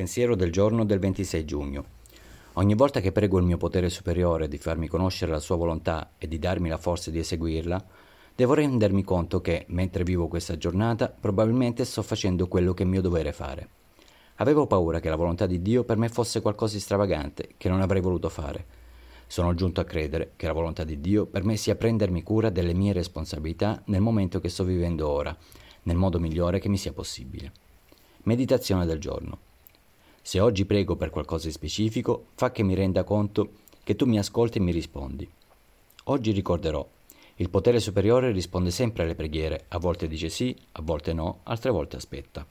Pensiero del giorno del 26 giugno. Ogni volta che prego il mio potere superiore di farmi conoscere la sua volontà e di darmi la forza di eseguirla, devo rendermi conto che, mentre vivo questa giornata, probabilmente sto facendo quello che è mio dovere fare. Avevo paura che la volontà di Dio per me fosse qualcosa di stravagante, che non avrei voluto fare. Sono giunto a credere che la volontà di Dio per me sia prendermi cura delle mie responsabilità nel momento che sto vivendo ora, nel modo migliore che mi sia possibile. Meditazione del giorno. Se oggi prego per qualcosa di specifico, fa che mi renda conto che tu mi ascolti e mi rispondi. Oggi ricorderò, il potere superiore risponde sempre alle preghiere, a volte dice sì, a volte no, altre volte aspetta.